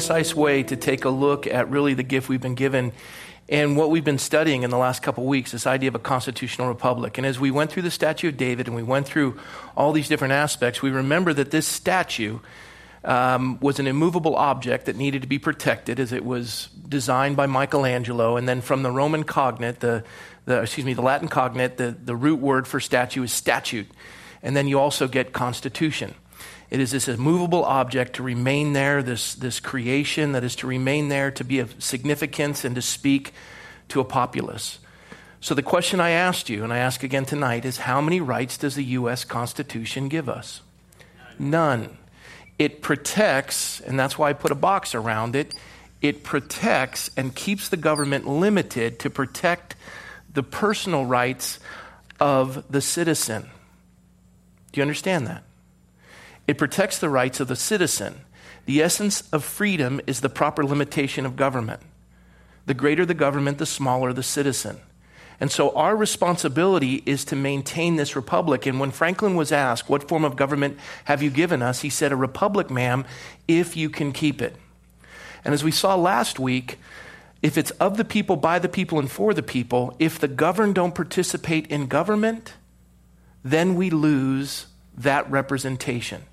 concise way to take a look at really the gift we've been given and what we've been studying in the last couple of weeks this idea of a constitutional republic. And as we went through the statue of David and we went through all these different aspects, we remember that this statue um, was an immovable object that needed to be protected as it was designed by Michelangelo. And then from the Roman cognate, the, the excuse me, the Latin cognate, the, the root word for statue is statute. And then you also get constitution. It is this immovable object to remain there, this, this creation that is to remain there, to be of significance and to speak to a populace. So the question I asked you, and I ask again tonight, is how many rights does the U.S. Constitution give us? None. It protects, and that's why I put a box around it, it protects and keeps the government limited to protect the personal rights of the citizen. Do you understand that? It protects the rights of the citizen. The essence of freedom is the proper limitation of government. The greater the government, the smaller the citizen. And so our responsibility is to maintain this republic. And when Franklin was asked, What form of government have you given us? he said, A republic, ma'am, if you can keep it. And as we saw last week, if it's of the people, by the people, and for the people, if the governed don't participate in government, then we lose that representation.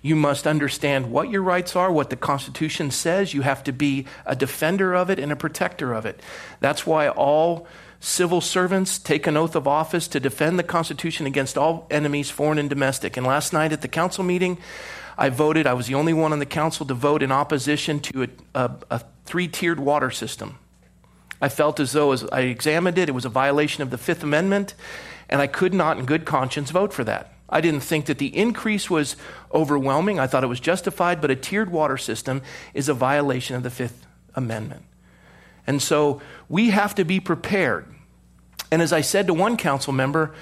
You must understand what your rights are, what the Constitution says. You have to be a defender of it and a protector of it. That's why all civil servants take an oath of office to defend the Constitution against all enemies, foreign and domestic. And last night at the council meeting, I voted, I was the only one on the council to vote in opposition to a, a, a three tiered water system. I felt as though, as I examined it, it was a violation of the Fifth Amendment, and I could not, in good conscience, vote for that. I didn't think that the increase was overwhelming. I thought it was justified, but a tiered water system is a violation of the Fifth Amendment. And so we have to be prepared. And as I said to one council member,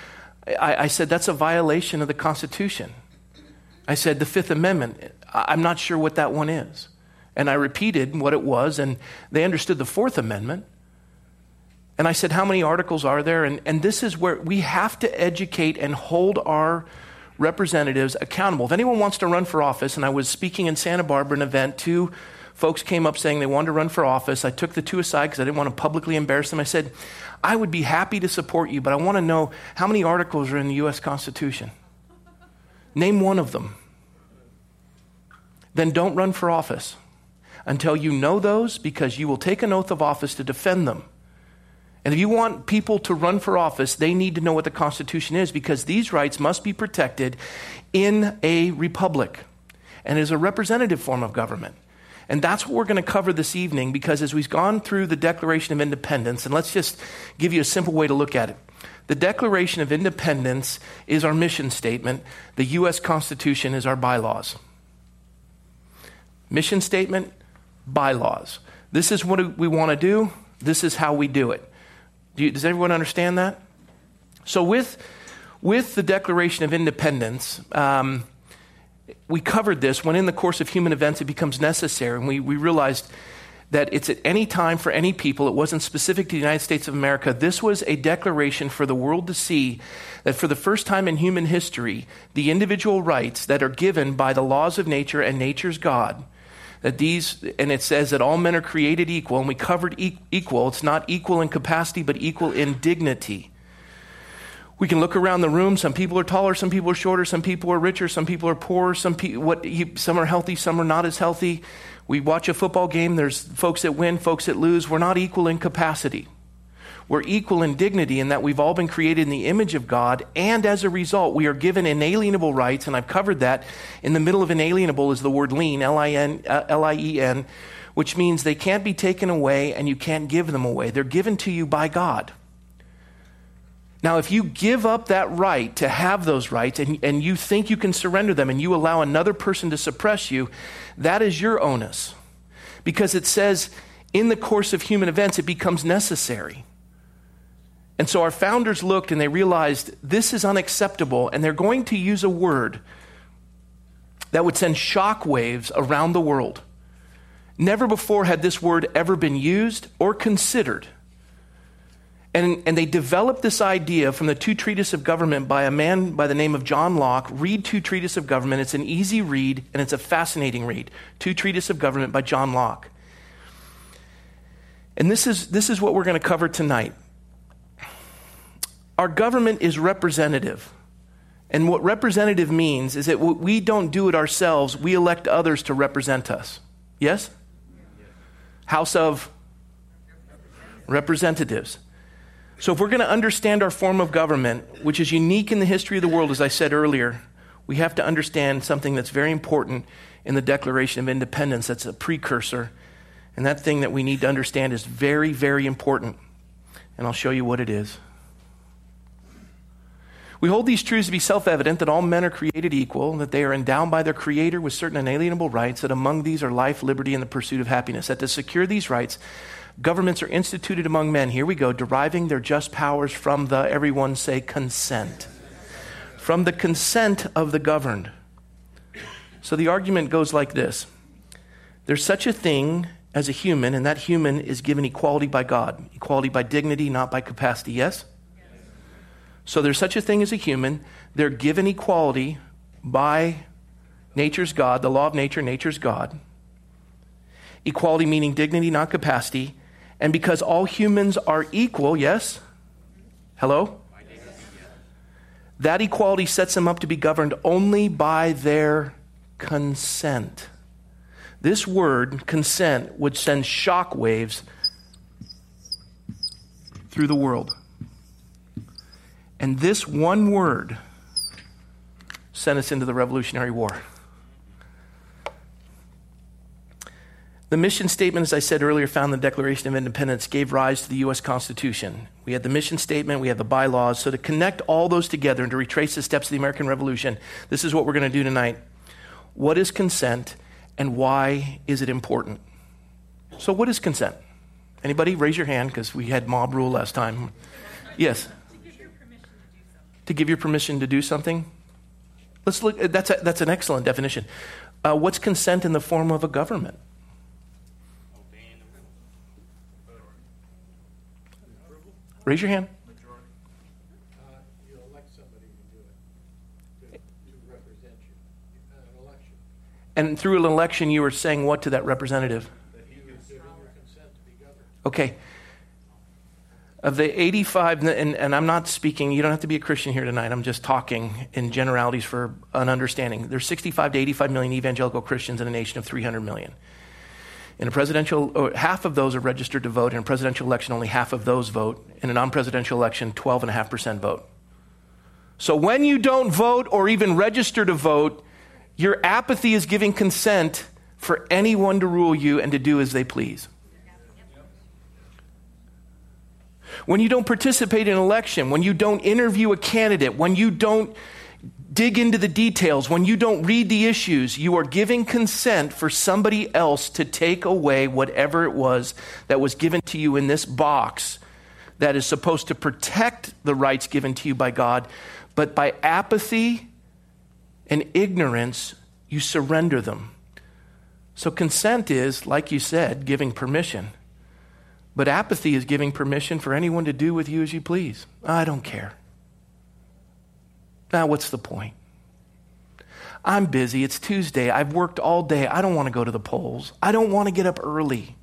I, I said, that's a violation of the Constitution. I said, the Fifth Amendment, I'm not sure what that one is. And I repeated what it was, and they understood the Fourth Amendment. And I said, How many articles are there? And, and this is where we have to educate and hold our representatives accountable. If anyone wants to run for office, and I was speaking in Santa Barbara, an event, two folks came up saying they wanted to run for office. I took the two aside because I didn't want to publicly embarrass them. I said, I would be happy to support you, but I want to know how many articles are in the U.S. Constitution. Name one of them. Then don't run for office until you know those because you will take an oath of office to defend them. And if you want people to run for office, they need to know what the Constitution is because these rights must be protected in a republic and is a representative form of government. And that's what we're going to cover this evening because as we've gone through the Declaration of Independence, and let's just give you a simple way to look at it. The Declaration of Independence is our mission statement, the U.S. Constitution is our bylaws. Mission statement, bylaws. This is what we want to do, this is how we do it. Do you, does everyone understand that? So, with, with the Declaration of Independence, um, we covered this when in the course of human events it becomes necessary, and we, we realized that it's at any time for any people. It wasn't specific to the United States of America. This was a declaration for the world to see that for the first time in human history, the individual rights that are given by the laws of nature and nature's God that these, and it says that all men are created equal, and we covered e- equal. It's not equal in capacity, but equal in dignity. We can look around the room. Some people are taller, some people are shorter, some people are richer, some people are poorer, some, pe- what, some are healthy, some are not as healthy. We watch a football game, there's folks that win, folks that lose. We're not equal in capacity. We're equal in dignity in that we've all been created in the image of God, and as a result, we are given inalienable rights, and I've covered that. In the middle of inalienable is the word lien, L I N, uh, E which means they can't be taken away and you can't give them away. They're given to you by God. Now, if you give up that right to have those rights and, and you think you can surrender them and you allow another person to suppress you, that is your onus. Because it says in the course of human events, it becomes necessary. And so our founders looked and they realized this is unacceptable, and they're going to use a word that would send shock waves around the world. Never before had this word ever been used or considered. And, and they developed this idea from the Two Treatises of Government by a man by the name of John Locke. Read Two Treatises of Government. It's an easy read and it's a fascinating read. Two Treatises of Government by John Locke. And this is, this is what we're going to cover tonight. Our government is representative. And what representative means is that we don't do it ourselves, we elect others to represent us. Yes? House of Representatives. So, if we're going to understand our form of government, which is unique in the history of the world, as I said earlier, we have to understand something that's very important in the Declaration of Independence that's a precursor. And that thing that we need to understand is very, very important. And I'll show you what it is. We hold these truths to be self evident that all men are created equal, and that they are endowed by their Creator with certain inalienable rights, that among these are life, liberty, and the pursuit of happiness, that to secure these rights, Governments are instituted among men, here we go, deriving their just powers from the, everyone say, consent. From the consent of the governed. So the argument goes like this There's such a thing as a human, and that human is given equality by God, equality by dignity, not by capacity. Yes? So there's such a thing as a human. They're given equality by nature's God, the law of nature, nature's God. Equality meaning dignity, not capacity. And because all humans are equal, yes? Hello? That equality sets them up to be governed only by their consent. This word, consent, would send shock waves through the world. And this one word sent us into the Revolutionary War. The mission statement, as I said earlier, found in the Declaration of Independence, gave rise to the U.S. Constitution. We had the mission statement, we had the bylaws. So, to connect all those together and to retrace the steps of the American Revolution, this is what we're going to do tonight. What is consent and why is it important? So, what is consent? Anybody? Raise your hand because we had mob rule last time. Yes. To give your permission to do something? Let's look. That's, a, that's an excellent definition. Uh, what's consent in the form of a government? Raise your hand. Uh, you elect somebody to do it, to, to represent you. An election. And through an election, you were saying what to that representative? That you your consent to be governed. Okay. Of the 85, and, and I'm not speaking, you don't have to be a Christian here tonight. I'm just talking in generalities for an understanding. There's 65 to 85 million evangelical Christians in a nation of 300 million. In a presidential, uh, half of those are registered to vote. In a presidential election, only half of those vote. In a non presidential election, 12.5% vote. So when you don't vote or even register to vote, your apathy is giving consent for anyone to rule you and to do as they please. When you don't participate in an election, when you don't interview a candidate, when you don't dig into the details, when you don't read the issues, you are giving consent for somebody else to take away whatever it was that was given to you in this box that is supposed to protect the rights given to you by God. But by apathy and ignorance, you surrender them. So consent is, like you said, giving permission. But apathy is giving permission for anyone to do with you as you please. I don't care. Now, what's the point? I'm busy. It's Tuesday. I've worked all day. I don't want to go to the polls. I don't want to get up early.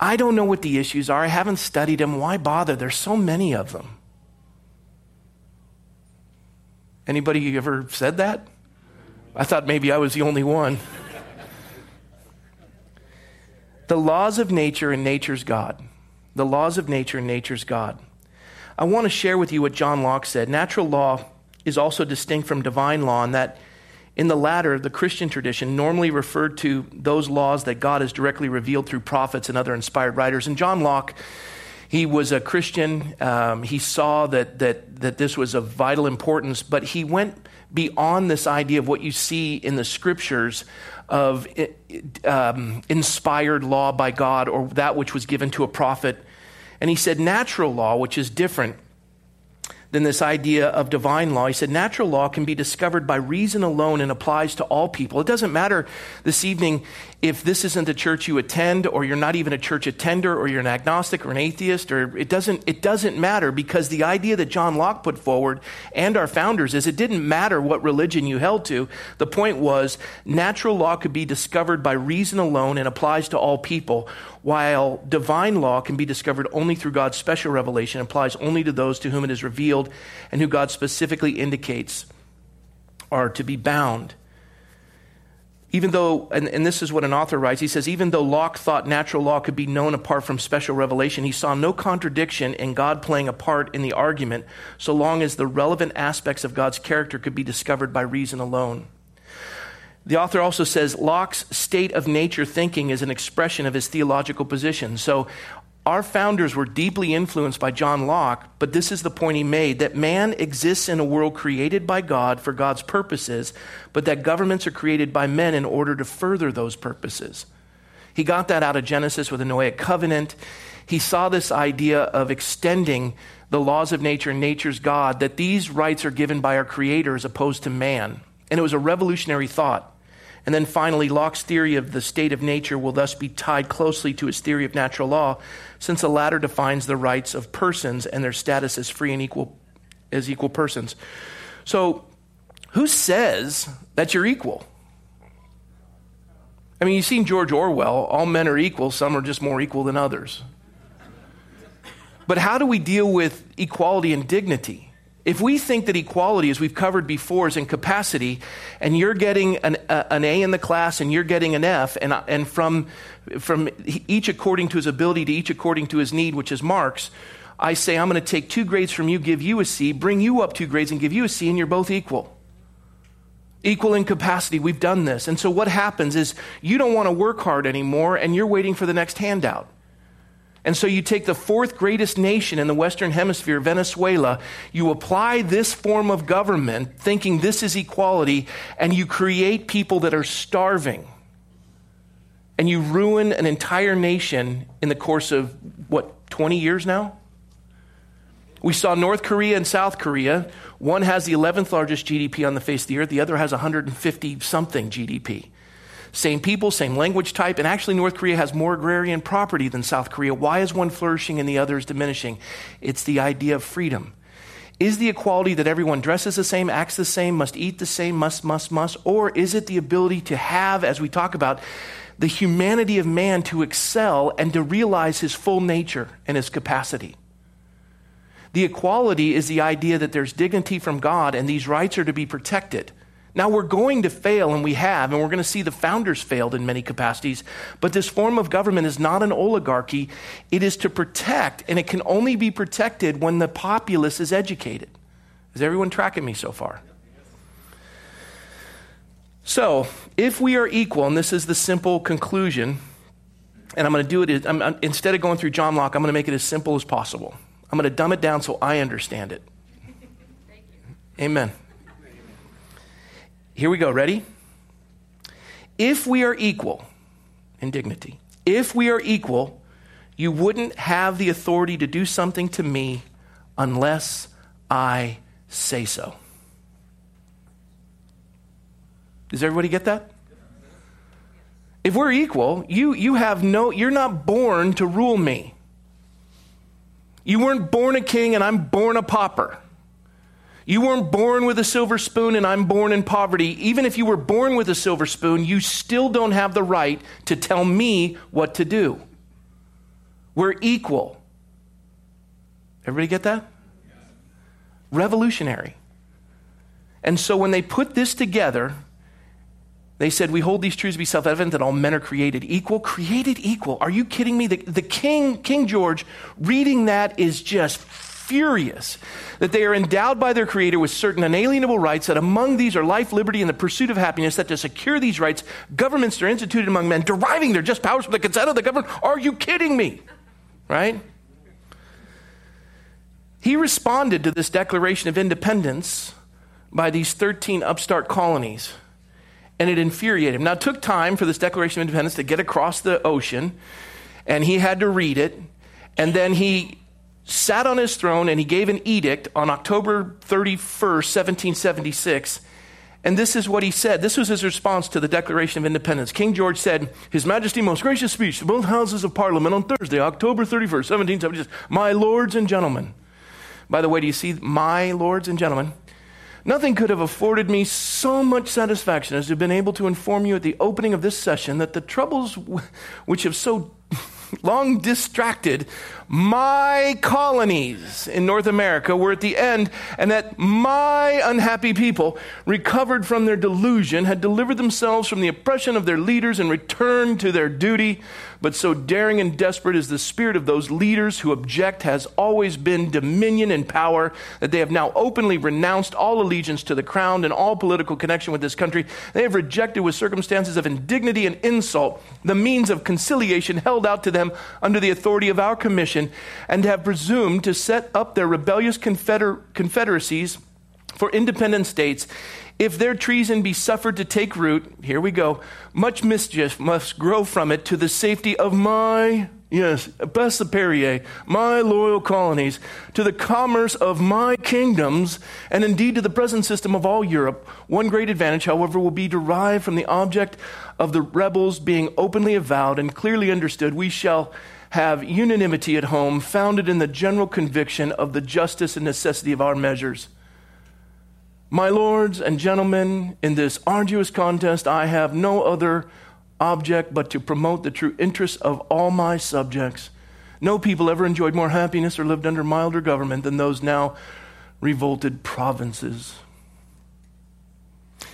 I don't know what the issues are. I haven't studied them. Why bother? There's so many of them. Anybody ever said that? I thought maybe I was the only one. The laws of nature and nature's God. The laws of nature and nature's God. I want to share with you what John Locke said. Natural law is also distinct from divine law in that in the latter, the Christian tradition normally referred to those laws that God has directly revealed through prophets and other inspired writers. And John Locke, he was a Christian. Um, he saw that, that, that this was of vital importance, but he went beyond this idea of what you see in the scriptures of um, inspired law by God or that which was given to a prophet. And he said natural law, which is different than this idea of divine law. He said natural law can be discovered by reason alone and applies to all people. It doesn't matter this evening if this isn't the church you attend or you're not even a church attender or you're an agnostic or an atheist or it doesn't it doesn't matter because the idea that John Locke put forward and our founders is it didn't matter what religion you held to. The point was natural law could be discovered by reason alone and applies to all people while divine law can be discovered only through God's special revelation, and applies only to those to whom it is revealed and who God specifically indicates are to be bound. Even though, and, and, this is what an author writes, he says, even though Locke thought natural law could be known apart from special revelation, he saw no contradiction in God playing a part in the argument so long as the relevant aspects of God's character could be discovered by reason alone. The author also says Locke's state of nature thinking is an expression of his theological position. So our founders were deeply influenced by John Locke, but this is the point he made that man exists in a world created by God for God's purposes, but that governments are created by men in order to further those purposes. He got that out of Genesis with the Noahic covenant. He saw this idea of extending the laws of nature and nature's God, that these rights are given by our Creator as opposed to man. And it was a revolutionary thought. And then finally, Locke's theory of the state of nature will thus be tied closely to his theory of natural law, since the latter defines the rights of persons and their status as free and equal as equal persons. So, who says that you're equal? I mean, you've seen George Orwell, all men are equal, some are just more equal than others. But how do we deal with equality and dignity? If we think that equality, as we've covered before, is in capacity, and you're getting an, an A in the class and you're getting an F, and, and from, from each according to his ability to each according to his need, which is Marx, I say, I'm going to take two grades from you, give you a C, bring you up two grades, and give you a C, and you're both equal. Equal in capacity. We've done this. And so what happens is you don't want to work hard anymore, and you're waiting for the next handout. And so you take the fourth greatest nation in the Western Hemisphere, Venezuela, you apply this form of government, thinking this is equality, and you create people that are starving. And you ruin an entire nation in the course of, what, 20 years now? We saw North Korea and South Korea. One has the 11th largest GDP on the face of the earth, the other has 150 something GDP. Same people, same language type, and actually, North Korea has more agrarian property than South Korea. Why is one flourishing and the other is diminishing? It's the idea of freedom. Is the equality that everyone dresses the same, acts the same, must eat the same, must, must, must? Or is it the ability to have, as we talk about, the humanity of man to excel and to realize his full nature and his capacity? The equality is the idea that there's dignity from God and these rights are to be protected. Now, we're going to fail, and we have, and we're going to see the founders failed in many capacities. But this form of government is not an oligarchy. It is to protect, and it can only be protected when the populace is educated. Is everyone tracking me so far? So, if we are equal, and this is the simple conclusion, and I'm going to do it, I'm, I'm, instead of going through John Locke, I'm going to make it as simple as possible. I'm going to dumb it down so I understand it. Amen. Here we go. Ready? If we are equal in dignity, if we are equal, you wouldn't have the authority to do something to me unless I say so. Does everybody get that? If we're equal, you, you have no, you're not born to rule me. You weren't born a king and I'm born a pauper. You weren't born with a silver spoon and I'm born in poverty. Even if you were born with a silver spoon, you still don't have the right to tell me what to do. We're equal. Everybody get that? Revolutionary. And so when they put this together, they said, We hold these truths to be self evident that all men are created equal. Created equal. Are you kidding me? The, the king, King George, reading that is just furious that they are endowed by their Creator with certain unalienable rights, that among these are life, liberty, and the pursuit of happiness, that to secure these rights, governments are instituted among men, deriving their just powers from the consent of the government. Are you kidding me? Right? He responded to this Declaration of Independence by these 13 upstart colonies, and it infuriated him. Now, it took time for this Declaration of Independence to get across the ocean, and he had to read it, and then he sat on his throne and he gave an edict on October 31st, 1776. And this is what he said. This was his response to the Declaration of Independence. King George said, His Majesty most gracious speech to both houses of Parliament on Thursday, October 31st, 1776. My lords and gentlemen. By the way, do you see my lords and gentlemen? Nothing could have afforded me so much satisfaction as to have been able to inform you at the opening of this session that the troubles which have so long distracted my colonies in North America were at the end, and that my unhappy people, recovered from their delusion, had delivered themselves from the oppression of their leaders and returned to their duty. But so daring and desperate is the spirit of those leaders who object has always been dominion and power, that they have now openly renounced all allegiance to the crown and all political connection with this country. They have rejected with circumstances of indignity and insult the means of conciliation held out to them under the authority of our commission, and have presumed to set up their rebellious confeder- confederacies for independent states if their treason be suffered to take root, here we go, much mischief must grow from it to the safety of my, yes, Bessa Perrier, my loyal colonies, to the commerce of my kingdoms, and indeed to the present system of all Europe. One great advantage, however, will be derived from the object of the rebels being openly avowed and clearly understood. We shall have unanimity at home, founded in the general conviction of the justice and necessity of our measures. My lords and gentlemen, in this arduous contest, I have no other object but to promote the true interests of all my subjects. No people ever enjoyed more happiness or lived under milder government than those now revolted provinces.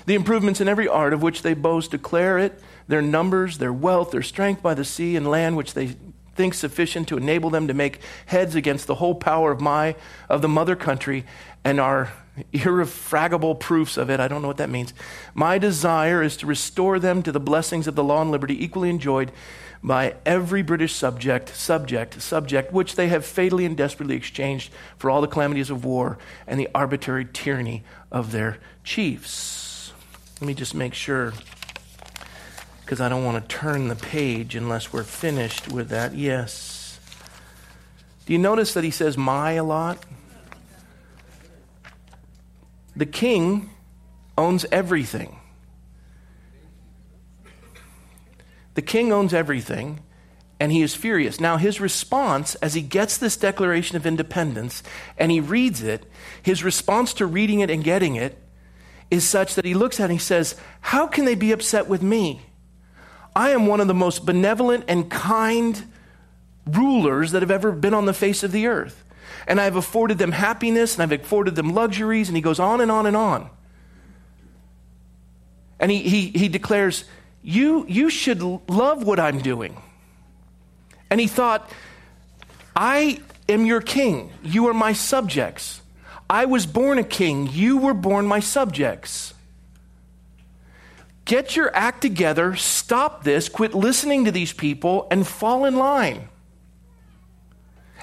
The improvements in every art of which they boast declare it, their numbers, their wealth, their strength by the sea and land, which they think sufficient to enable them to make heads against the whole power of my of the mother country and are irrefragable proofs of it. I don't know what that means. My desire is to restore them to the blessings of the law and liberty equally enjoyed by every British subject, subject, subject, which they have fatally and desperately exchanged for all the calamities of war and the arbitrary tyranny of their chiefs. Let me just make sure, because I don't want to turn the page unless we're finished with that. Yes. Do you notice that he says my a lot? The king owns everything. The king owns everything, and he is furious. Now, his response, as he gets this Declaration of Independence and he reads it, his response to reading it and getting it is such that he looks at it and he says, How can they be upset with me? I am one of the most benevolent and kind rulers that have ever been on the face of the earth and I've afforded them happiness and I've afforded them luxuries, and he goes on and on and on. And he, he, he declares, you, you should love what I'm doing. And he thought, I am your king. You are my subjects. I was born a king. You were born my subjects. Get your act together, stop this, quit listening to these people, and fall in line.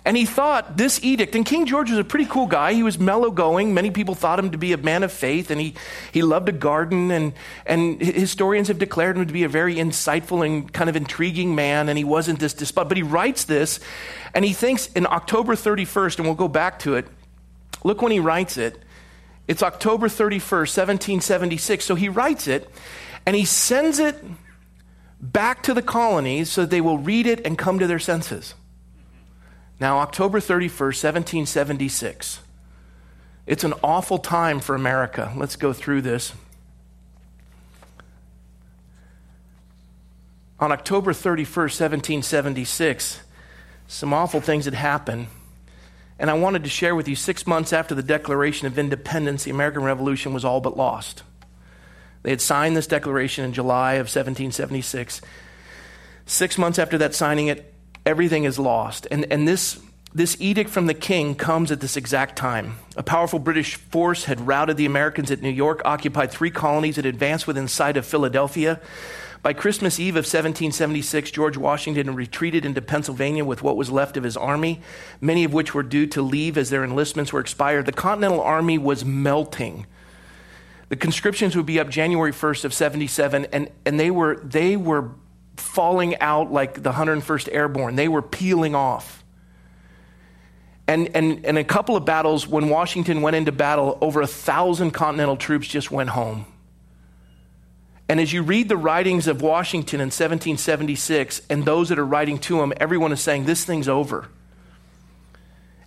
And he thought this edict, and King George was a pretty cool guy. He was mellow going. Many people thought him to be a man of faith, and he, he loved a garden. And, and historians have declared him to be a very insightful and kind of intriguing man, and he wasn't this despot. But he writes this, and he thinks in October 31st, and we'll go back to it. Look when he writes it. It's October 31st, 1776. So he writes it, and he sends it back to the colonies so that they will read it and come to their senses. Now, October 31st, 1776. It's an awful time for America. Let's go through this. On October 31st, 1776, some awful things had happened. And I wanted to share with you six months after the Declaration of Independence, the American Revolution was all but lost. They had signed this declaration in July of 1776. Six months after that signing it, everything is lost. And, and this, this edict from the king comes at this exact time. A powerful British force had routed the Americans at New York, occupied three colonies, and advanced within sight of Philadelphia. By Christmas Eve of 1776, George Washington retreated into Pennsylvania with what was left of his army, many of which were due to leave as their enlistments were expired. The Continental Army was melting. The conscriptions would be up January 1st of 77, and, and they, were, they were falling out like the 101st Airborne. They were peeling off. And, and, and a couple of battles, when Washington went into battle, over a thousand Continental troops just went home. And as you read the writings of Washington in 1776 and those that are writing to him, everyone is saying, This thing's over.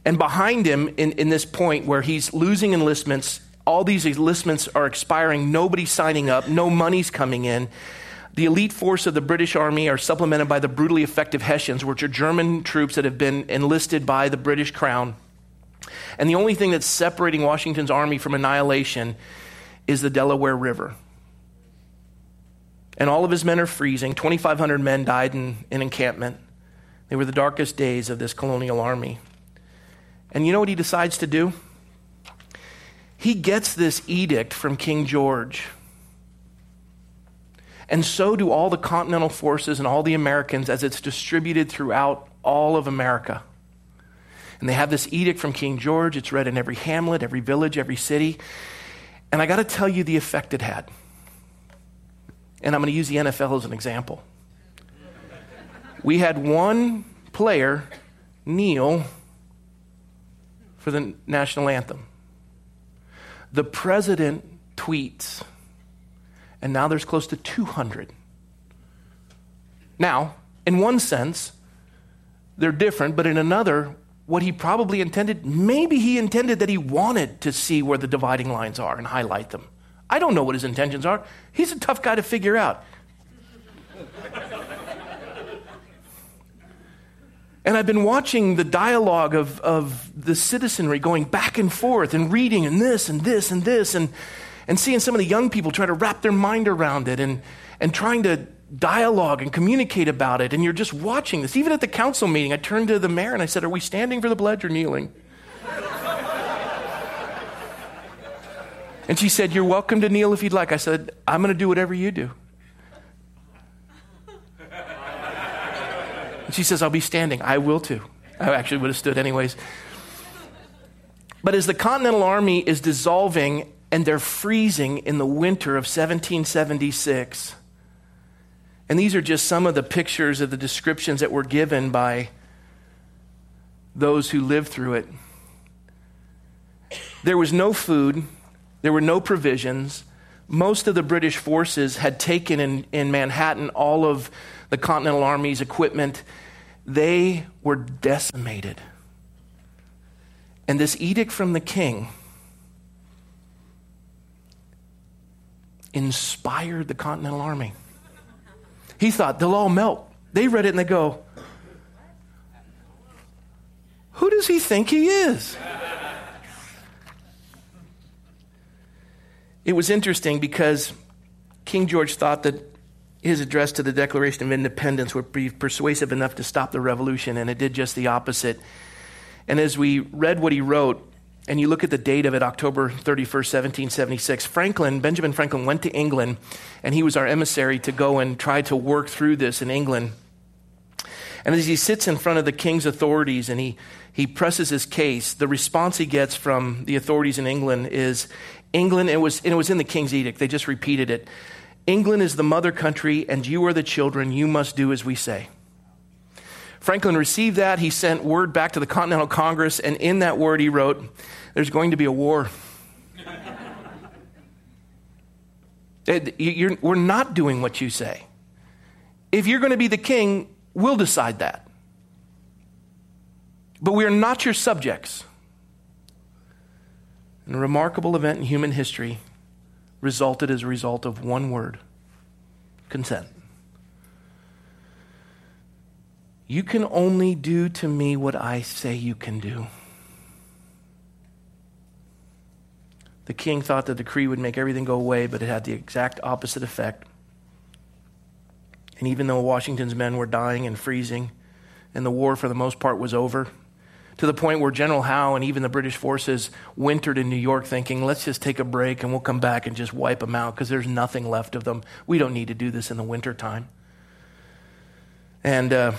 And behind him, in, in this point where he's losing enlistments, all these enlistments are expiring, nobody's signing up, no money's coming in. The elite force of the British Army are supplemented by the brutally effective Hessians, which are German troops that have been enlisted by the British crown. And the only thing that's separating Washington's army from annihilation is the Delaware River and all of his men are freezing. 2,500 men died in encampment. They were the darkest days of this colonial army. And you know what he decides to do? He gets this edict from King George. And so do all the continental forces and all the Americans as it's distributed throughout all of America. And they have this edict from King George. It's read in every hamlet, every village, every city. And I got to tell you the effect it had. And I'm going to use the NFL as an example. We had one player kneel for the national anthem. The president tweets, and now there's close to 200. Now, in one sense, they're different, but in another, what he probably intended, maybe he intended that he wanted to see where the dividing lines are and highlight them. I don't know what his intentions are. He's a tough guy to figure out. And I've been watching the dialogue of, of the citizenry going back and forth and reading and this and this and this and, and seeing some of the young people try to wrap their mind around it and, and trying to dialogue and communicate about it. And you're just watching this. Even at the council meeting, I turned to the mayor and I said, Are we standing for the pledge or kneeling? And she said, You're welcome to kneel if you'd like. I said, I'm going to do whatever you do. And she says, I'll be standing. I will too. I actually would have stood anyways. But as the Continental Army is dissolving and they're freezing in the winter of 1776, and these are just some of the pictures of the descriptions that were given by those who lived through it. There was no food, there were no provisions. Most of the British forces had taken in, in Manhattan all of the Continental Army's equipment. They were decimated. And this edict from the king inspired the Continental Army. He thought they'll all melt. They read it and they go, Who does he think he is? It was interesting because King George thought that his address to the Declaration of Independence would be persuasive enough to stop the revolution, and it did just the opposite. And as we read what he wrote, and you look at the date of it, October 31st, 1776, Franklin, Benjamin Franklin, went to England, and he was our emissary to go and try to work through this in England. And as he sits in front of the king's authorities and he, he presses his case, the response he gets from the authorities in England is England, it was, and it was in the King's Edict, they just repeated it. England is the mother country, and you are the children. You must do as we say. Franklin received that. He sent word back to the Continental Congress, and in that word, he wrote, There's going to be a war. we're not doing what you say. If you're going to be the king, we'll decide that. But we are not your subjects. And a remarkable event in human history resulted as a result of one word consent. You can only do to me what I say you can do. The king thought the decree would make everything go away, but it had the exact opposite effect. And even though Washington's men were dying and freezing, and the war for the most part was over, to the point where General Howe and even the British forces wintered in New York thinking, let's just take a break and we'll come back and just wipe them out because there's nothing left of them. We don't need to do this in the wintertime. And uh,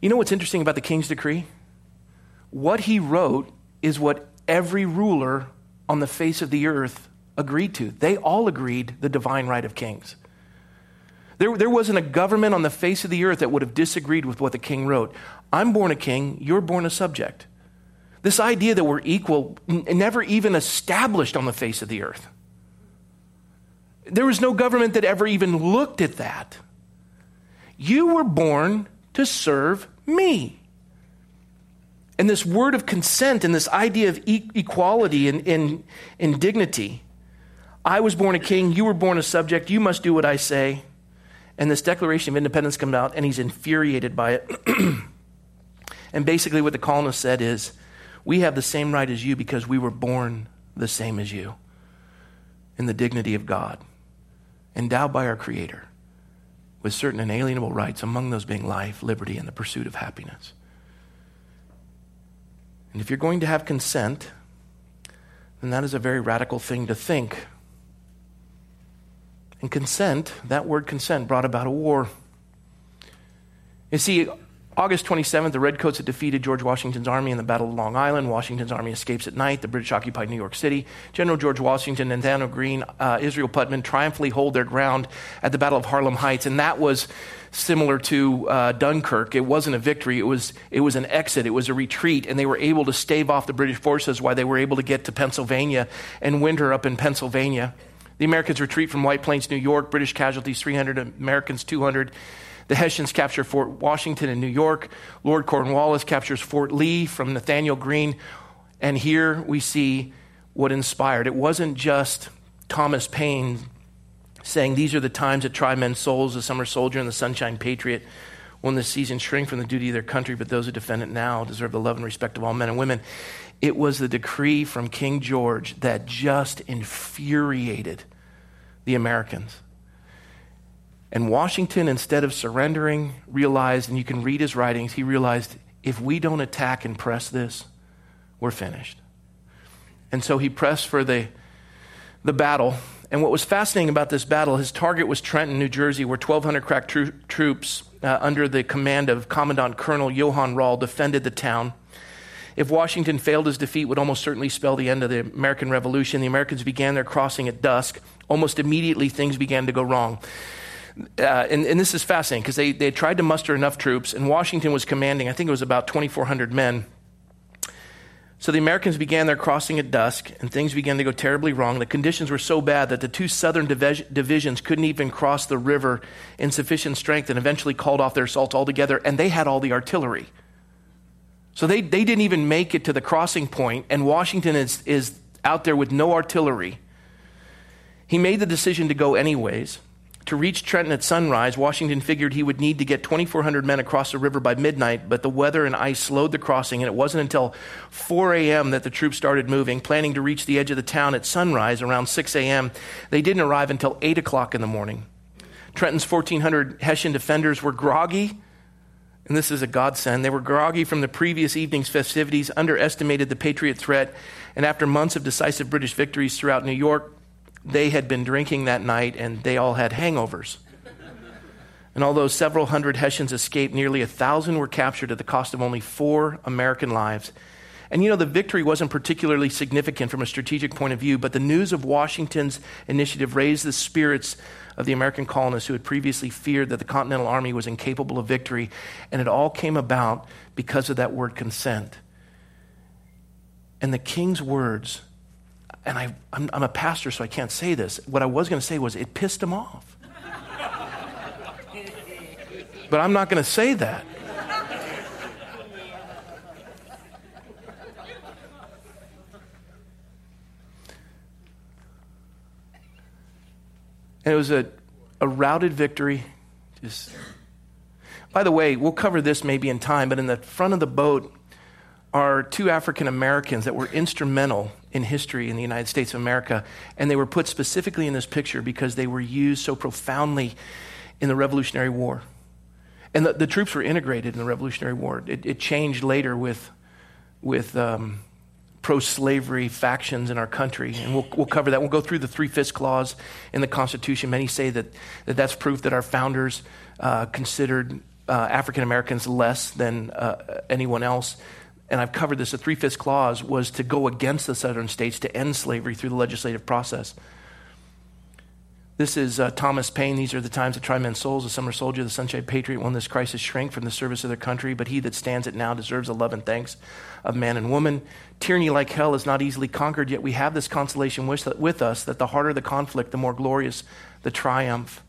you know what's interesting about the king's decree? What he wrote is what every ruler on the face of the earth agreed to. They all agreed the divine right of kings. There, there wasn't a government on the face of the earth that would have disagreed with what the king wrote. I'm born a king, you're born a subject. This idea that we're equal n- never even established on the face of the earth. There was no government that ever even looked at that. You were born to serve me. And this word of consent and this idea of e- equality and, and, and dignity. I was born a king, you were born a subject, you must do what I say. And this Declaration of Independence comes out, and he's infuriated by it. and basically, what the colonists said is, We have the same right as you because we were born the same as you in the dignity of God, endowed by our Creator with certain inalienable rights, among those being life, liberty, and the pursuit of happiness. And if you're going to have consent, then that is a very radical thing to think. And consent, that word consent, brought about a war. You see, August 27th, the Redcoats had defeated George Washington's army in the Battle of Long Island. Washington's army escapes at night. The British occupied New York City. General George Washington, and Nathanael Greene, uh, Israel Putnam triumphantly hold their ground at the Battle of Harlem Heights. And that was similar to uh, Dunkirk. It wasn't a victory, it was, it was an exit, it was a retreat. And they were able to stave off the British forces while they were able to get to Pennsylvania and winter up in Pennsylvania. The Americans retreat from White Plains, New York. British casualties 300, Americans 200. The Hessians capture Fort Washington in New York. Lord Cornwallis captures Fort Lee from Nathanael Greene. And here we see what inspired. It wasn't just Thomas Paine saying, These are the times that try men's souls, the summer soldier and the sunshine patriot. When the season shrink from the duty of their country, but those who defend it now deserve the love and respect of all men and women. It was the decree from King George that just infuriated the Americans. And Washington, instead of surrendering, realized, and you can read his writings, he realized if we don't attack and press this, we're finished. And so he pressed for the, the battle. And what was fascinating about this battle, his target was Trenton, New Jersey, where 1,200 crack tro- troops uh, under the command of Commandant Colonel Johann Rall defended the town. If Washington failed, his defeat would almost certainly spell the end of the American Revolution. The Americans began their crossing at dusk. Almost immediately, things began to go wrong. Uh, and, and, this is fascinating because they, they tried to muster enough troops, and Washington was commanding, I think it was about 2,400 men. So the Americans began their crossing at dusk, and things began to go terribly wrong. The conditions were so bad that the two southern div- divisions couldn't even cross the river in sufficient strength and eventually called off their assaults altogether, and they had all the artillery. So they, they didn't even make it to the crossing point, and Washington is, is out there with no artillery. He made the decision to go anyways. To reach Trenton at sunrise, Washington figured he would need to get 2,400 men across the river by midnight, but the weather and ice slowed the crossing, and it wasn't until 4 a.m. that the troops started moving, planning to reach the edge of the town at sunrise around 6 a.m. They didn't arrive until 8 o'clock in the morning. Trenton's 1,400 Hessian defenders were groggy, and this is a godsend. They were groggy from the previous evening's festivities, underestimated the Patriot threat, and after months of decisive British victories throughout New York, they had been drinking that night and they all had hangovers. And although several hundred Hessians escaped, nearly a thousand were captured at the cost of only four American lives. And you know, the victory wasn't particularly significant from a strategic point of view, but the news of Washington's initiative raised the spirits of the American colonists who had previously feared that the Continental Army was incapable of victory. And it all came about because of that word consent. And the king's words and I, I'm, I'm a pastor, so I can't say this. What I was going to say was it pissed him off. but I'm not going to say that. And it was a, a routed victory. Just, by the way, we'll cover this maybe in time, but in the front of the boat are two African Americans that were instrumental in history in the United States of America. And they were put specifically in this picture because they were used so profoundly in the Revolutionary War. And the, the troops were integrated in the Revolutionary War. It, it changed later with, with um, pro slavery factions in our country. And we'll, we'll cover that. We'll go through the three fifths clause in the Constitution. Many say that, that that's proof that our founders uh, considered uh, African Americans less than uh, anyone else and I've covered this, the three fifths clause was to go against the southern states to end slavery through the legislative process. This is uh, Thomas Paine. These are the times that try men's souls. The summer soldier, the sunshine patriot, when this crisis shrink from the service of their country. But he that stands it now deserves the love and thanks of man and woman. Tyranny like hell is not easily conquered, yet we have this consolation with, us that the harder the conflict, the more glorious the triumph.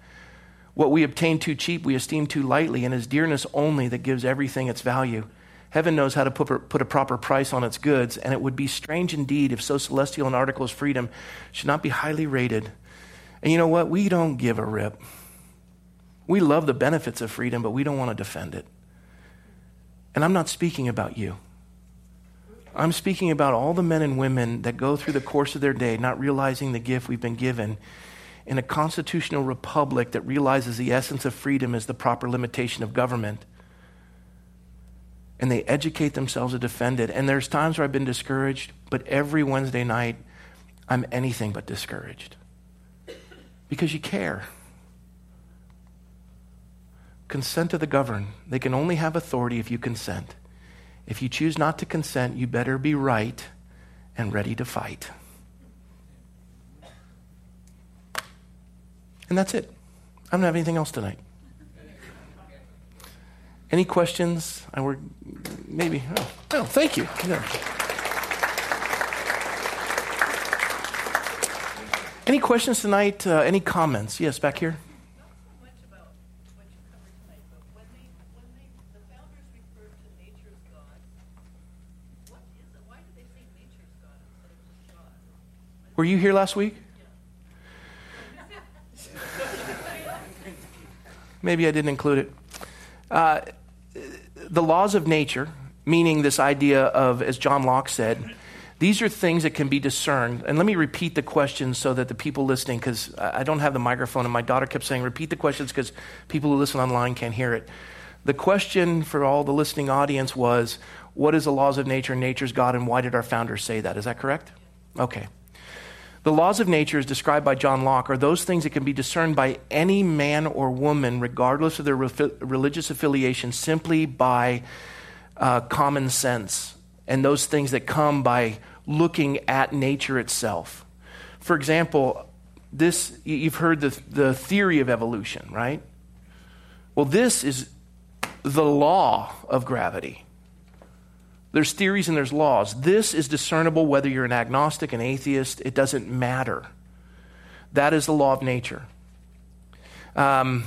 What we obtain too cheap, we esteem too lightly, and is dearness only that gives everything its value. Heaven knows how to put, put a proper price on its goods, and it would be strange indeed if so celestial an article as freedom should not be highly rated. And you know what? We don't give a rip. We love the benefits of freedom, but we don't want to defend it. And I'm not speaking about you. I'm speaking about all the men and women that go through the course of their day not realizing the gift we've been given in a constitutional republic that realizes the essence of freedom is the proper limitation of government. And they educate themselves to defend it. And there's times where I've been discouraged, but every Wednesday night, I'm anything but discouraged because you care. Consent to the governed. They can only have authority if you consent. If you choose not to consent, you better be right and ready to fight. And that's it. I don't have anything else tonight. Any questions? I were maybe. Oh, oh thank you. Any questions tonight? Uh, any comments? Yes, back here. Were you here last week? Maybe I didn't include it. Uh, the laws of nature, meaning this idea of, as John Locke said, these are things that can be discerned. And let me repeat the questions so that the people listening, because I don't have the microphone, and my daughter kept saying, repeat the questions because people who listen online can't hear it. The question for all the listening audience was, what is the laws of nature and nature's God, and why did our founders say that? Is that correct? Okay. The laws of nature, as described by John Locke, are those things that can be discerned by any man or woman, regardless of their re- religious affiliation, simply by uh, common sense, and those things that come by looking at nature itself. For example, this you've heard the, the theory of evolution, right? Well, this is the law of gravity. There's theories and there's laws. This is discernible whether you're an agnostic, an atheist, it doesn't matter. That is the law of nature. Um,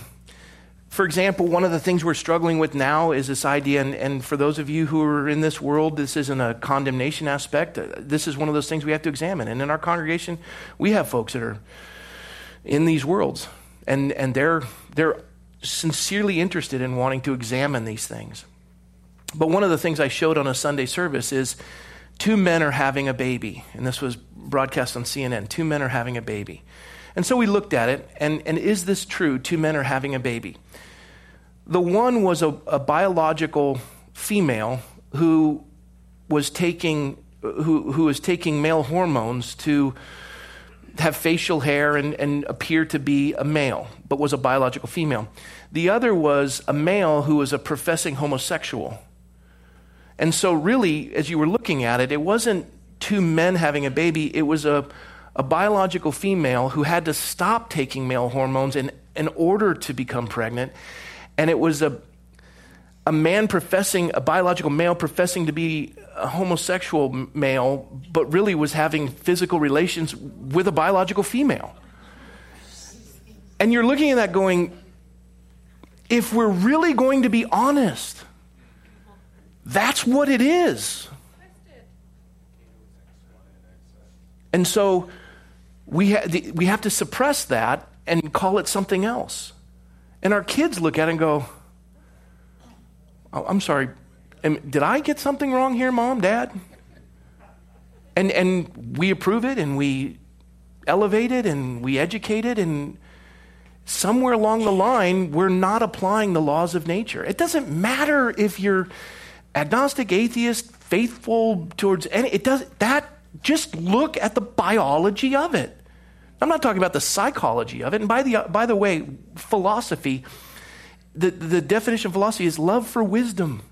for example, one of the things we're struggling with now is this idea, and, and, for those of you who are in this world, this isn't a condemnation aspect. Uh, this is one of those things we have to examine. And in our congregation, we have folks that are in these worlds, and, and they're, they're sincerely interested in wanting to examine these things. But one of the things I showed on a Sunday service is two men are having a baby, and this was broadcast on CNN. Two men are having a baby. And so we looked at it, and, and is this true? Two men are having a baby. The one was a, a biological female who was taking who, who was taking male hormones to have facial hair and, and appear to be a male, but was a biological female. The other was a male who was a professing homosexual and so, really, as you were looking at it, it wasn't two men having a baby, it was a, a biological female who had to stop taking male hormones in, in order to become pregnant. And it was a, a man professing, a biological male professing to be a homosexual male, but really was having physical relations with a biological female. And you're looking at that going, if we're really going to be honest, that's what it is. And so we, ha- we have to suppress that and call it something else. And our kids look at it and go, oh, I'm sorry, did I get something wrong here, mom, dad? And, and we approve it and we elevate it and we educate it and somewhere along the line we're not applying the laws of nature. It doesn't matter if you're agnostic, atheist, faithful towards any, it does that. Just look at the biology of it. I'm not talking about the psychology of it. And by the by the way, philosophy, the, the definition of philosophy is love for wisdom.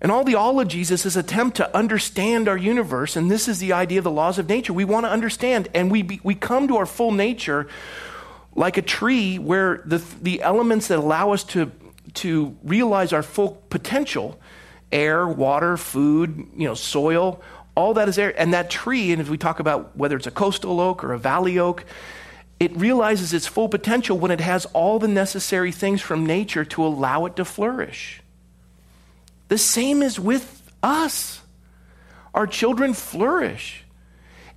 And all the ologies is this attempt to understand our universe, and this is the idea of the laws of nature. We want to understand, and we, be, we come to our full nature like a tree where the, the elements that allow us to, to realize our full potential air, water, food, you know, soil, all that is there. And that tree, and if we talk about whether it's a coastal oak or a valley oak, it realizes its full potential when it has all the necessary things from nature to allow it to flourish. The same is with us. Our children flourish.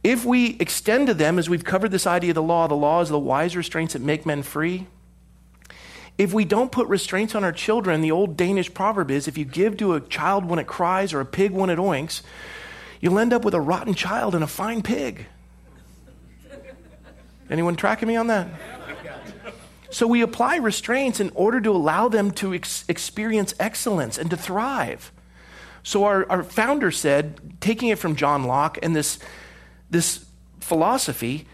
If we extend to them, as we've covered this idea of the law, the law is the wise restraints that make men free. If we don't put restraints on our children, the old Danish proverb is if you give to a child when it cries or a pig when it oinks, you'll end up with a rotten child and a fine pig. Anyone tracking me on that? So we apply restraints in order to allow them to ex- experience excellence and to thrive. So our, our founder said, taking it from John Locke and this, this philosophy,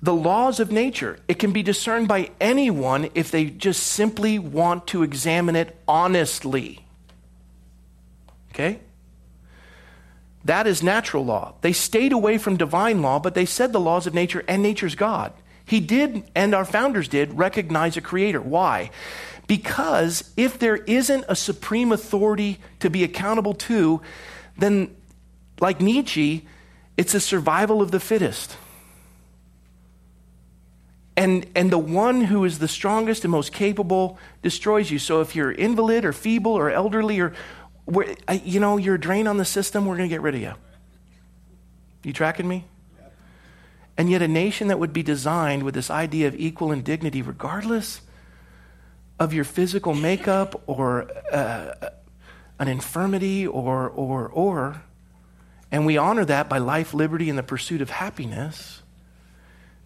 the laws of nature, it can be discerned by anyone if they just simply want to examine it honestly. Okay? That is natural law. They stayed away from divine law, but they said the laws of nature and nature's God. He did, and our founders did, recognize a creator. Why? Because if there isn't a supreme authority to be accountable to, then, like Nietzsche, it's a survival of the fittest. And, and the one who is the strongest and most capable destroys you. So if you're invalid or feeble or elderly or, you know, you're a drain on the system, we're going to get rid of you. You tracking me? And yet, a nation that would be designed with this idea of equal indignity, regardless of your physical makeup or uh, an infirmity or, or, or, and we honor that by life, liberty, and the pursuit of happiness.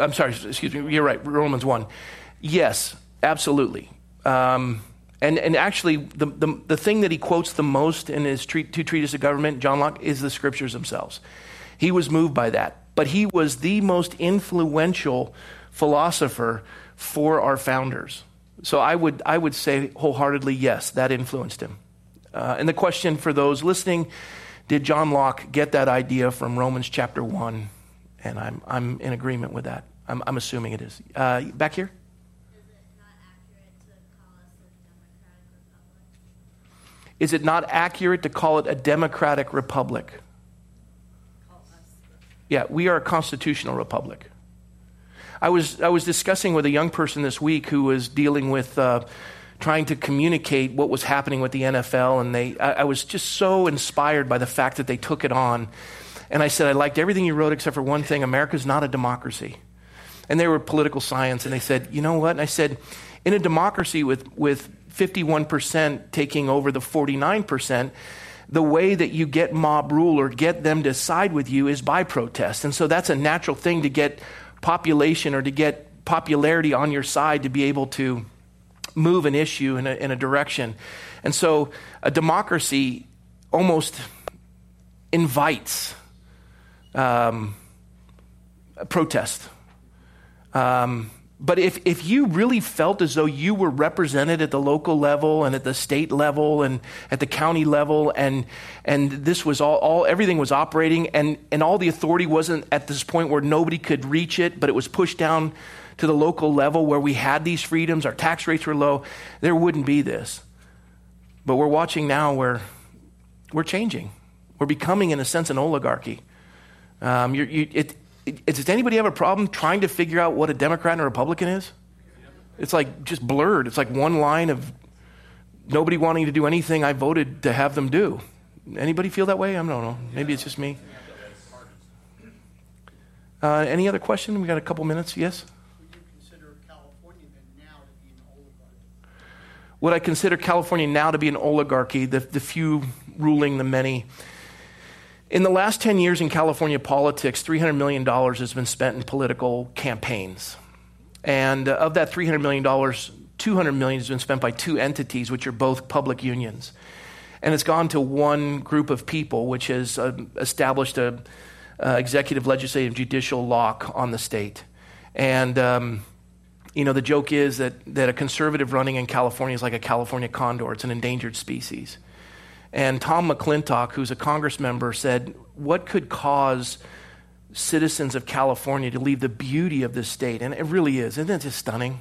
I'm sorry, excuse me, you're right, Romans 1. Yes, absolutely. Um, and, and actually, the, the, the thing that he quotes the most in his treat, two treatises of government, John Locke, is the scriptures themselves. He was moved by that. But he was the most influential philosopher for our founders. So I would, I would say wholeheartedly, yes, that influenced him. Uh, and the question for those listening did John Locke get that idea from Romans chapter 1? And I'm, I'm in agreement with that. I'm, I'm assuming it is. Uh, back here? Is it not accurate to call it a democratic republic? Yeah, we are a constitutional republic. I was, I was discussing with a young person this week who was dealing with uh, trying to communicate what was happening with the NFL, and they, I, I was just so inspired by the fact that they took it on. And I said, I liked everything you wrote except for one thing America's not a democracy. And they were political science, and they said, You know what? And I said, In a democracy with, with 51% taking over the 49%, the way that you get mob rule or get them to side with you is by protest. And so that's a natural thing to get population or to get popularity on your side to be able to move an issue in a, in a direction. And so a democracy almost invites um, protest. Um, but if, if you really felt as though you were represented at the local level and at the state level and at the county level and, and this was all, all everything was operating and, and all the authority wasn't at this point where nobody could reach it, but it was pushed down to the local level where we had these freedoms, our tax rates were low, there wouldn't be this. But we're watching now where we're changing. We're becoming, in a sense, an oligarchy. Um, you, it, does anybody have a problem trying to figure out what a Democrat and a Republican is? It's like just blurred. It's like one line of nobody wanting to do anything I voted to have them do. Anybody feel that way? I don't know. Maybe it's just me. Uh, any other question? We got a couple minutes. Yes. Would I consider California now to be an oligarchy, the, the few ruling the many. In the last 10 years in California politics, $300 million has been spent in political campaigns. And uh, of that $300 million, 200 million has been spent by two entities, which are both public unions. And it's gone to one group of people, which has uh, established a uh, executive, legislative, judicial lock on the state. And, um, you know, the joke is that, that a conservative running in California is like a California condor, it's an endangered species. And Tom McClintock, who's a Congress member, said, What could cause citizens of California to leave the beauty of this state? And it really is. Isn't it just stunning?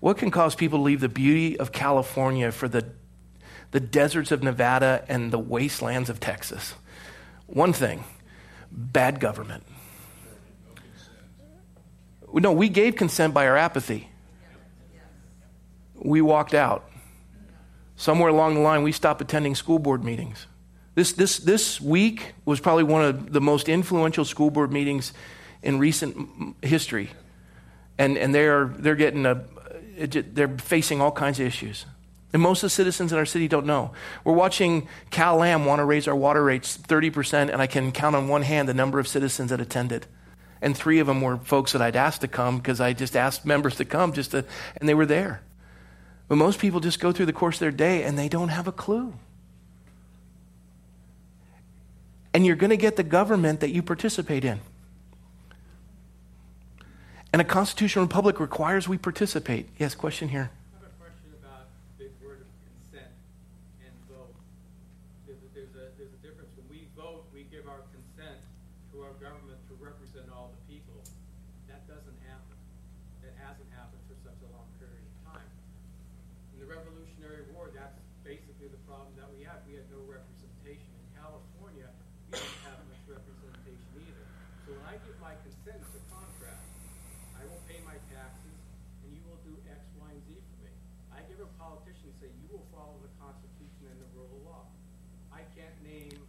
What can cause people to leave the beauty of California for the, the deserts of Nevada and the wastelands of Texas? One thing bad government. No, we gave consent by our apathy. We walked out. Somewhere along the line, we stopped attending school board meetings. This, this, this week was probably one of the most influential school board meetings in recent history. And, and they're, they're, getting a, they're facing all kinds of issues. And most of the citizens in our city don't know. We're watching Cal Am want to raise our water rates 30%, and I can count on one hand the number of citizens that attended. And three of them were folks that I'd asked to come because I just asked members to come just to, and they were there. But most people just go through the course of their day and they don't have a clue. And you're going to get the government that you participate in. And a constitutional republic requires we participate. Yes, question here.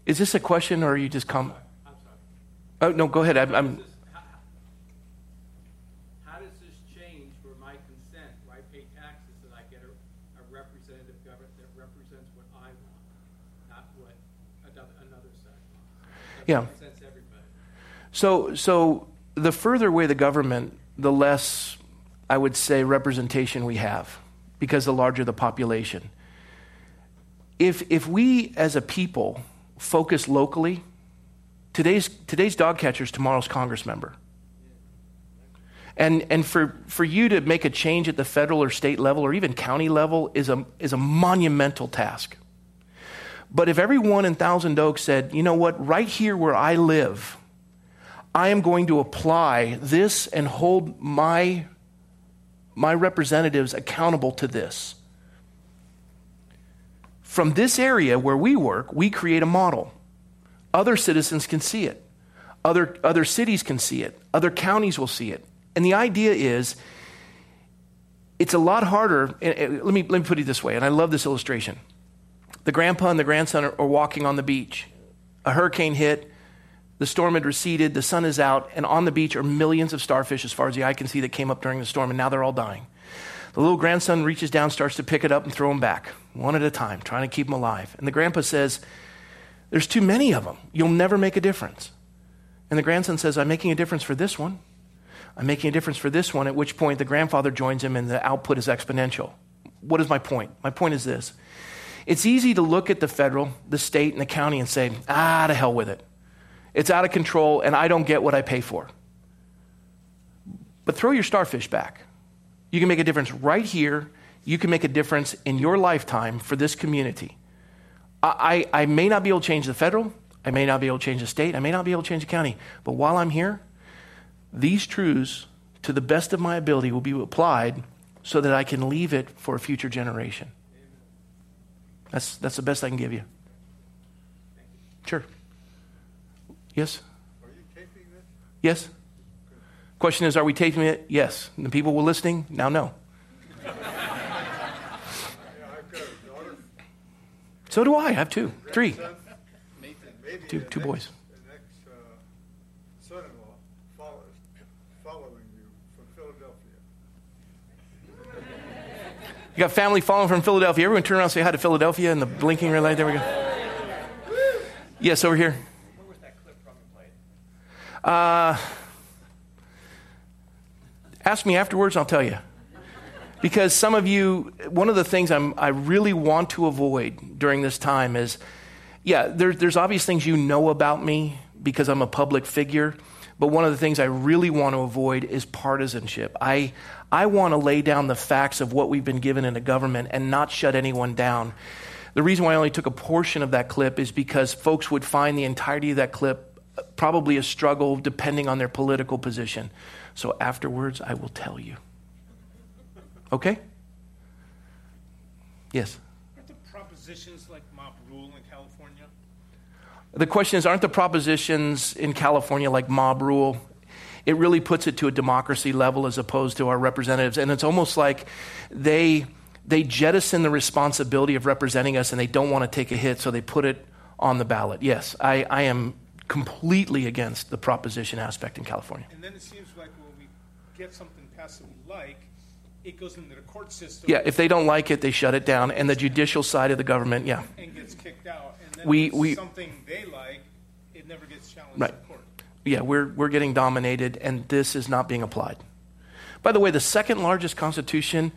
Is this a question or are you just come? Oh, no, go ahead. I'm, I'm how does this change for my consent where I pay taxes that I get a, a representative government that represents what I want, not what another side wants? yeah. So, so the further away the government, the less, I would say, representation we have because the larger the population. If, if we as a people focus locally, today's, today's dog catcher is tomorrow's Congress member. And, and for, for you to make a change at the federal or state level or even county level is a, is a monumental task. But if everyone in Thousand Oaks said, you know what, right here where I live, I am going to apply this and hold my, my representatives accountable to this from this area where we work, we create a model. Other citizens can see it. Other, other cities can see it. Other counties will see it. And the idea is it's a lot harder. let, me, let me put it this way, and I love this illustration. The grandpa and the grandson are, are walking on the beach. A hurricane hit, the storm had receded, the sun is out, and on the beach are millions of starfish, as far as the eye can see, that came up during the storm, and now they're all dying. The little grandson reaches down, starts to pick it up and throw them back, one at a time, trying to keep them alive. And the grandpa says, There's too many of them. You'll never make a difference. And the grandson says, I'm making a difference for this one. I'm making a difference for this one, at which point the grandfather joins him and the output is exponential. What is my point? My point is this it's easy to look at the federal, the state, and the county and say, ah, to hell with it. It's out of control and I don't get what I pay for. But throw your starfish back. You can make a difference right here. You can make a difference in your lifetime for this community. I, I, I may not be able to change the federal, I may not be able to change the state, I may not be able to change the county, but while I'm here, these truths, to the best of my ability, will be applied so that I can leave it for a future generation. That's, that's the best I can give you. Sure. Yes? Are you taping this? Yes? Question is, are we taping it? Yes. And the people were listening? Now, no. So do I. I have two, three, two, two boys. You got family following from Philadelphia. Everyone turn around and say hi to Philadelphia and the blinking red light. There we go. Yes, over here. Where was that clip from you played? Uh, ask me afterwards, I'll tell you. Because some of you, one of the things I'm, I really want to avoid during this time is, yeah, there, there's obvious things you know about me because I'm a public figure. But one of the things I really want to avoid is partisanship. I, I want to lay down the facts of what we've been given in a government and not shut anyone down. The reason why I only took a portion of that clip is because folks would find the entirety of that clip probably a struggle depending on their political position. So afterwards, I will tell you. Okay? Yes. Aren't the propositions like mob rule in California? The question is aren't the propositions in California like mob rule? It really puts it to a democracy level as opposed to our representatives. And it's almost like they they jettison the responsibility of representing us and they don't want to take a hit, so they put it on the ballot. Yes, I, I am completely against the proposition aspect in California. And then it seems like when we get something passed that we like, it goes into the court system. Yeah, if they don't like it, they shut it down. And the judicial side of the government, yeah. And gets kicked out. And then We- if we- something they like, it never gets challenged Right. in court. Yeah, we're, we're getting dominated, and this is not being applied. By the way, the second largest constitution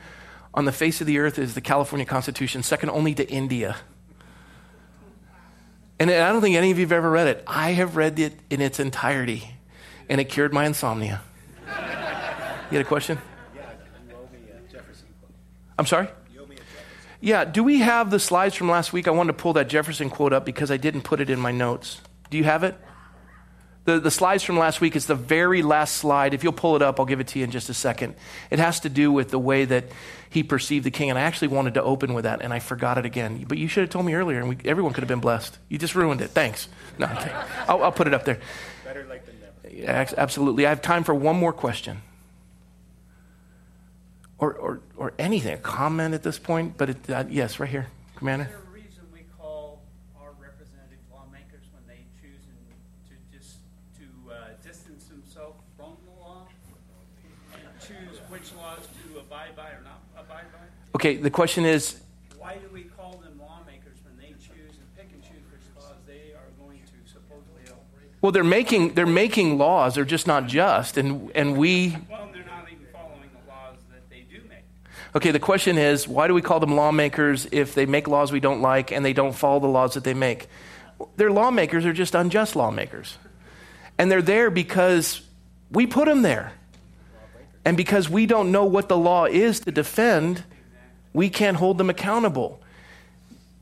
on the face of the earth is the California Constitution, second only to India. And I don't think any of you have ever read it. I have read it in its entirety, and it cured my insomnia. You had a question? Yeah, you owe me Jefferson. I'm sorry? You owe me a Jefferson. Yeah, do we have the slides from last week? I wanted to pull that Jefferson quote up because I didn't put it in my notes. Do you have it? The, the slides from last week is the very last slide. If you'll pull it up, I'll give it to you in just a second. It has to do with the way that he perceived the king. And I actually wanted to open with that, and I forgot it again. But you should have told me earlier, and we, everyone could have been blessed. You just ruined it. Thanks. No, okay. I'll, I'll put it up there. Better late than never. Yeah, absolutely. I have time for one more question. Or, or, or anything, a comment at this point. But it, uh, yes, right here, Commander. Is there a reason we call our representative lawmakers when they choose to just to uh, distance themselves from the law and choose which laws to abide by or not abide by? Okay, the question is Why do we call them lawmakers when they choose and pick and choose which laws they are going to supposedly uphold? well, they're making, they're making laws, they're just not just. And, and we, Well, they're not even following the laws that they do make. Okay, the question is why do we call them lawmakers if they make laws we don't like and they don't follow the laws that they make? They're lawmakers, they're just unjust lawmakers. And they're there because we put them there. And because we don't know what the law is to defend, we can't hold them accountable.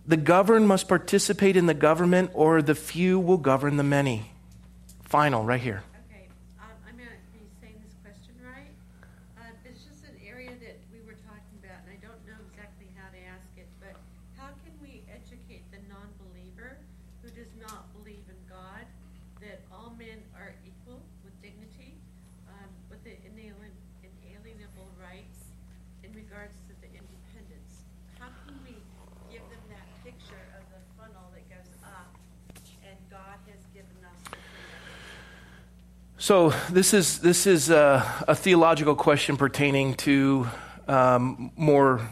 The governed must participate in the government, or the few will govern the many. Final, right here. Okay, um, I'm gonna be saying this question right. Uh, it's just an area that we were talking about, and I don't know exactly how to ask it, but how can we educate the non-believer who does not believe in God that all men are equal with dignity, um, with the inalien- inalienable rights in regards to the independence? How can we give them that picture of the funnel that goes up, and God has given us the freedom? So this is this is a, a theological question pertaining to um, more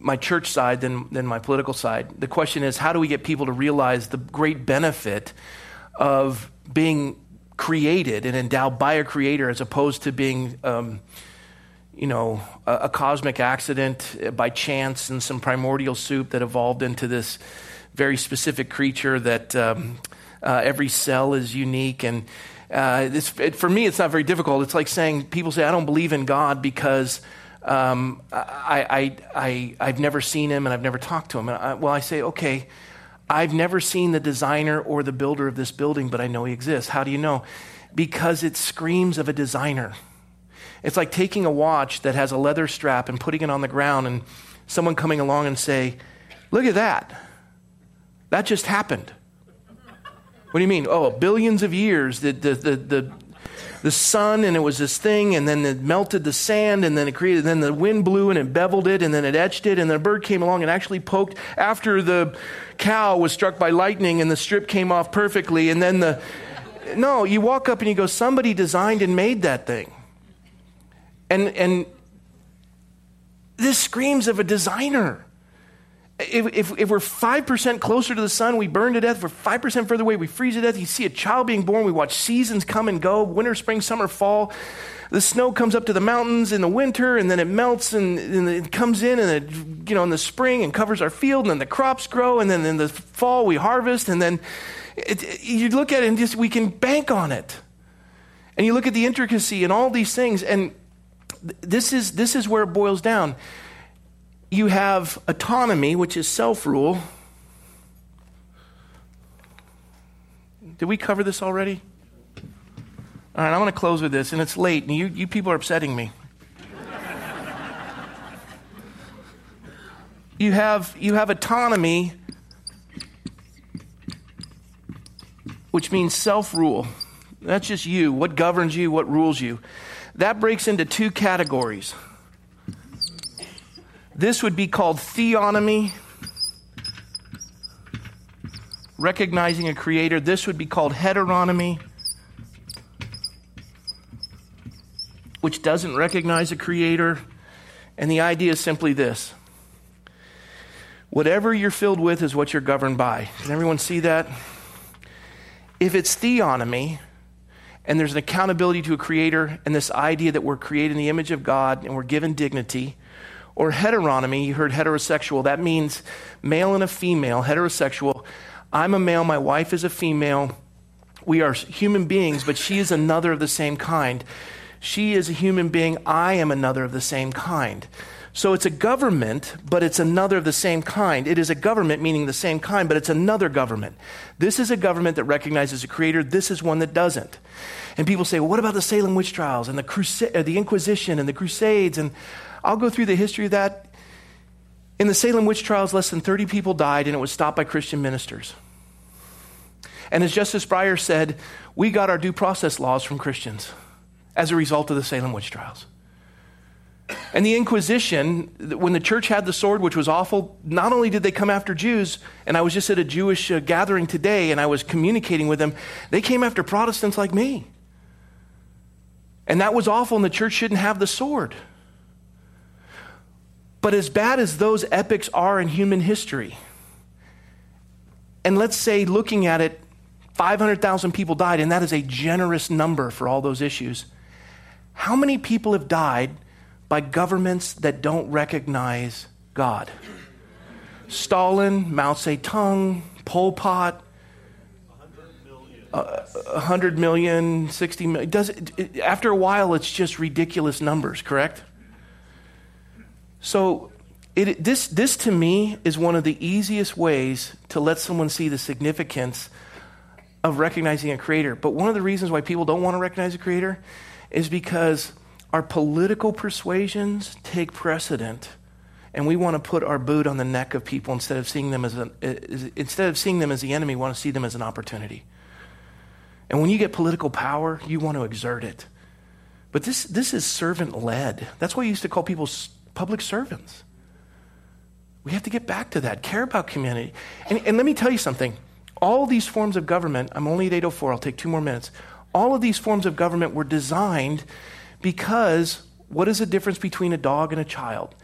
my church side than than my political side. The question is, how do we get people to realize the great benefit of being created and endowed by a creator, as opposed to being um, you know, a, a cosmic accident by chance and some primordial soup that evolved into this very specific creature that um, uh, every cell is unique. And uh, it, for me, it's not very difficult. It's like saying people say, I don't believe in God because um, I, I, I, I've never seen him and I've never talked to him. And I, well, I say, okay, I've never seen the designer or the builder of this building, but I know he exists. How do you know? Because it screams of a designer. It's like taking a watch that has a leather strap and putting it on the ground and someone coming along and say, "Look at that. That just happened." What do you mean? Oh, billions of years the the the, the the sun and it was this thing and then it melted the sand and then it created then the wind blew and it beveled it and then it etched it and then a bird came along and actually poked after the cow was struck by lightning and the strip came off perfectly and then the no you walk up and you go somebody designed and made that thing and and This screams of a designer. If, if, if, we're 5% closer to the sun, we burn to death. If we're 5% further away, we freeze to death. You see a child being born, we watch seasons come and go winter, spring, summer, fall. The snow comes up to the mountains in the winter, and then it melts and, and it comes in and it, you know, in the spring and covers our field, and then the crops grow, and then in the fall we harvest, and then it, you look at it and just we can bank on it. And you look at the intricacy and all these things, and this is, this is where it boils down you have autonomy, which is self rule. Did we cover this already? All right, I'm going to close with this, and it's late, and you, you people are upsetting me. you, have, you have autonomy, which means self rule. That's just you, what governs you, what rules you. That breaks into two categories. This would be called theonomy, recognizing a creator. This would be called heteronomy, which doesn't recognize a creator. And the idea is simply this whatever you're filled with is what you're governed by. Can everyone see that? If it's theonomy, and there's an accountability to a creator, and this idea that we're created in the image of God and we're given dignity, or heteronomy, you heard heterosexual, that means male and a female, heterosexual. I'm a male, my wife is a female. We are human beings, but she is another of the same kind. She is a human being, I am another of the same kind. So it's a government, but it's another of the same kind. It is a government meaning the same kind, but it's another government. This is a government that recognizes a creator. This is one that doesn't. And people say, well, what about the Salem witch trials and the, Crusade, uh, the Inquisition and the Crusades? And I'll go through the history of that. In the Salem witch trials, less than 30 people died, and it was stopped by Christian ministers. And as Justice Breyer said, we got our due process laws from Christians as a result of the Salem witch trials. And the Inquisition, when the church had the sword, which was awful, not only did they come after Jews, and I was just at a Jewish uh, gathering today and I was communicating with them, they came after Protestants like me. And that was awful, and the church shouldn't have the sword. But as bad as those epics are in human history, and let's say looking at it, 500,000 people died, and that is a generous number for all those issues. How many people have died by governments that don't recognize God? Stalin, Mao Zedong, Pol Pot, uh, 100 million, 60 million. Does it, after a while, it's just ridiculous numbers, correct? So, it, this, this to me is one of the easiest ways to let someone see the significance of recognizing a creator. But one of the reasons why people don't want to recognize a creator is because our political persuasions take precedent and we want to put our boot on the neck of people instead of seeing them as an, instead of seeing them as the enemy we want to see them as an opportunity. And when you get political power you want to exert it. But this, this is servant led that's why you used to call people public servants. We have to get back to that. Care about community. And, and let me tell you something. All these forms of government, I'm only at 804, I'll take two more minutes. All of these forms of government were designed because what is the difference between a dog and a child?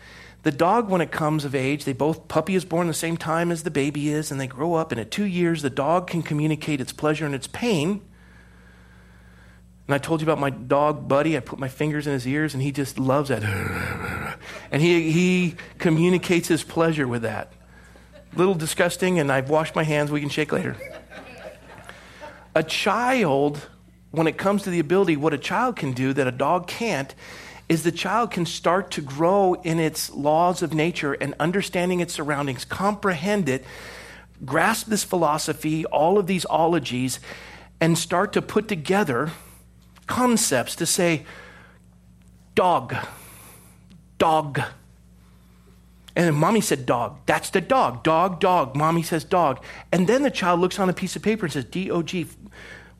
The dog, when it comes of age, they both, puppy is born the same time as the baby is, and they grow up, and at two years, the dog can communicate its pleasure and its pain and I told you about my dog, Buddy. I put my fingers in his ears, and he just loves that. And he, he communicates his pleasure with that. Little disgusting, and I've washed my hands. We can shake later. A child, when it comes to the ability, what a child can do that a dog can't, is the child can start to grow in its laws of nature and understanding its surroundings, comprehend it, grasp this philosophy, all of these ologies, and start to put together concepts to say, dog, dog. And then mommy said dog. That's the dog. Dog, dog. Mommy says dog. And then the child looks on a piece of paper and says D O G.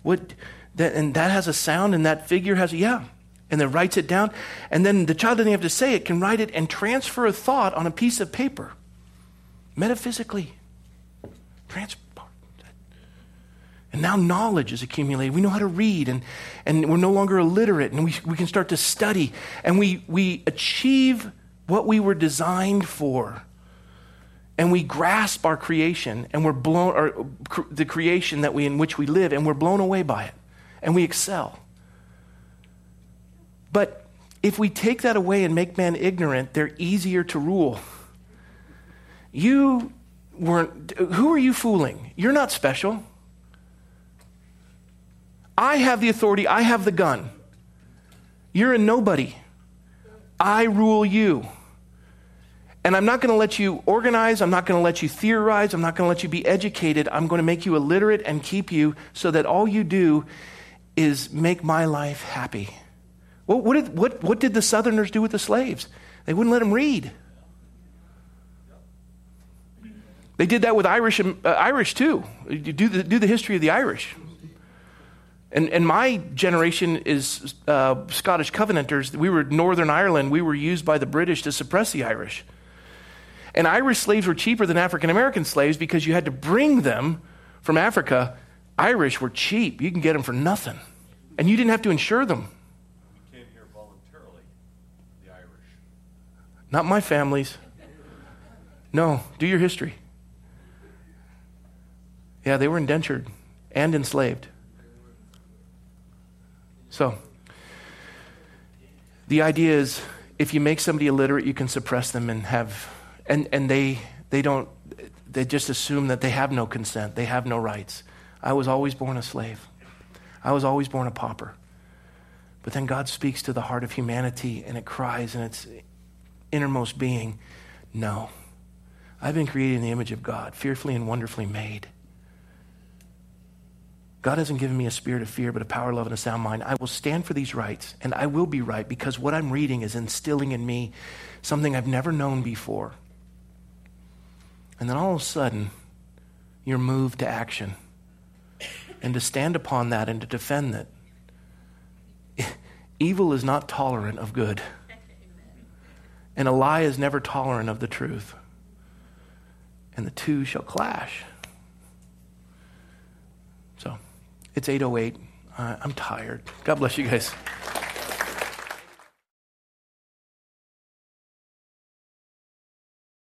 What? That, and that has a sound, and that figure has yeah. And then writes it down. And then the child doesn't have to say it, can write it and transfer a thought on a piece of paper. Metaphysically. Trans- and now knowledge is accumulated. We know how to read, and, and we're no longer illiterate, and we, we can start to study. And we, we achieve what we were designed for. And we grasp our creation and we're blown, or cr- the creation that we, in which we live, and we're blown away by it. And we excel. But if we take that away and make man ignorant, they're easier to rule. You weren't, who are you fooling? You're not special. I have the authority, I have the gun. You're a nobody. I rule you. And I'm not going to let you organize. I'm not going to let you theorize. I'm not going to let you be educated. I'm going to make you illiterate and keep you so that all you do is make my life happy. What, what, did, what, what did the Southerners do with the slaves? They wouldn't let them read. They did that with Irish, uh, Irish too. Do the, do the history of the Irish. And, and my generation is uh, Scottish Covenanters. We were in Northern Ireland. We were used by the British to suppress the Irish. And Irish slaves were cheaper than African American slaves because you had to bring them from Africa. Irish were cheap. You can get them for nothing. And you didn't have to insure them. We came here voluntarily, the Irish. Not my family's. No, do your history. Yeah, they were indentured and enslaved. So, the idea is if you make somebody illiterate, you can suppress them and have, and, and they, they don't, they just assume that they have no consent, they have no rights. I was always born a slave, I was always born a pauper. But then God speaks to the heart of humanity and it cries in its innermost being, No, I've been created in the image of God, fearfully and wonderfully made. God hasn't given me a spirit of fear, but a power, love, and a sound mind. I will stand for these rights, and I will be right because what I'm reading is instilling in me something I've never known before. And then all of a sudden, you're moved to action and to stand upon that and to defend it. Evil is not tolerant of good, and a lie is never tolerant of the truth. And the two shall clash. So. It's 808. Uh, I'm tired. God bless you guys.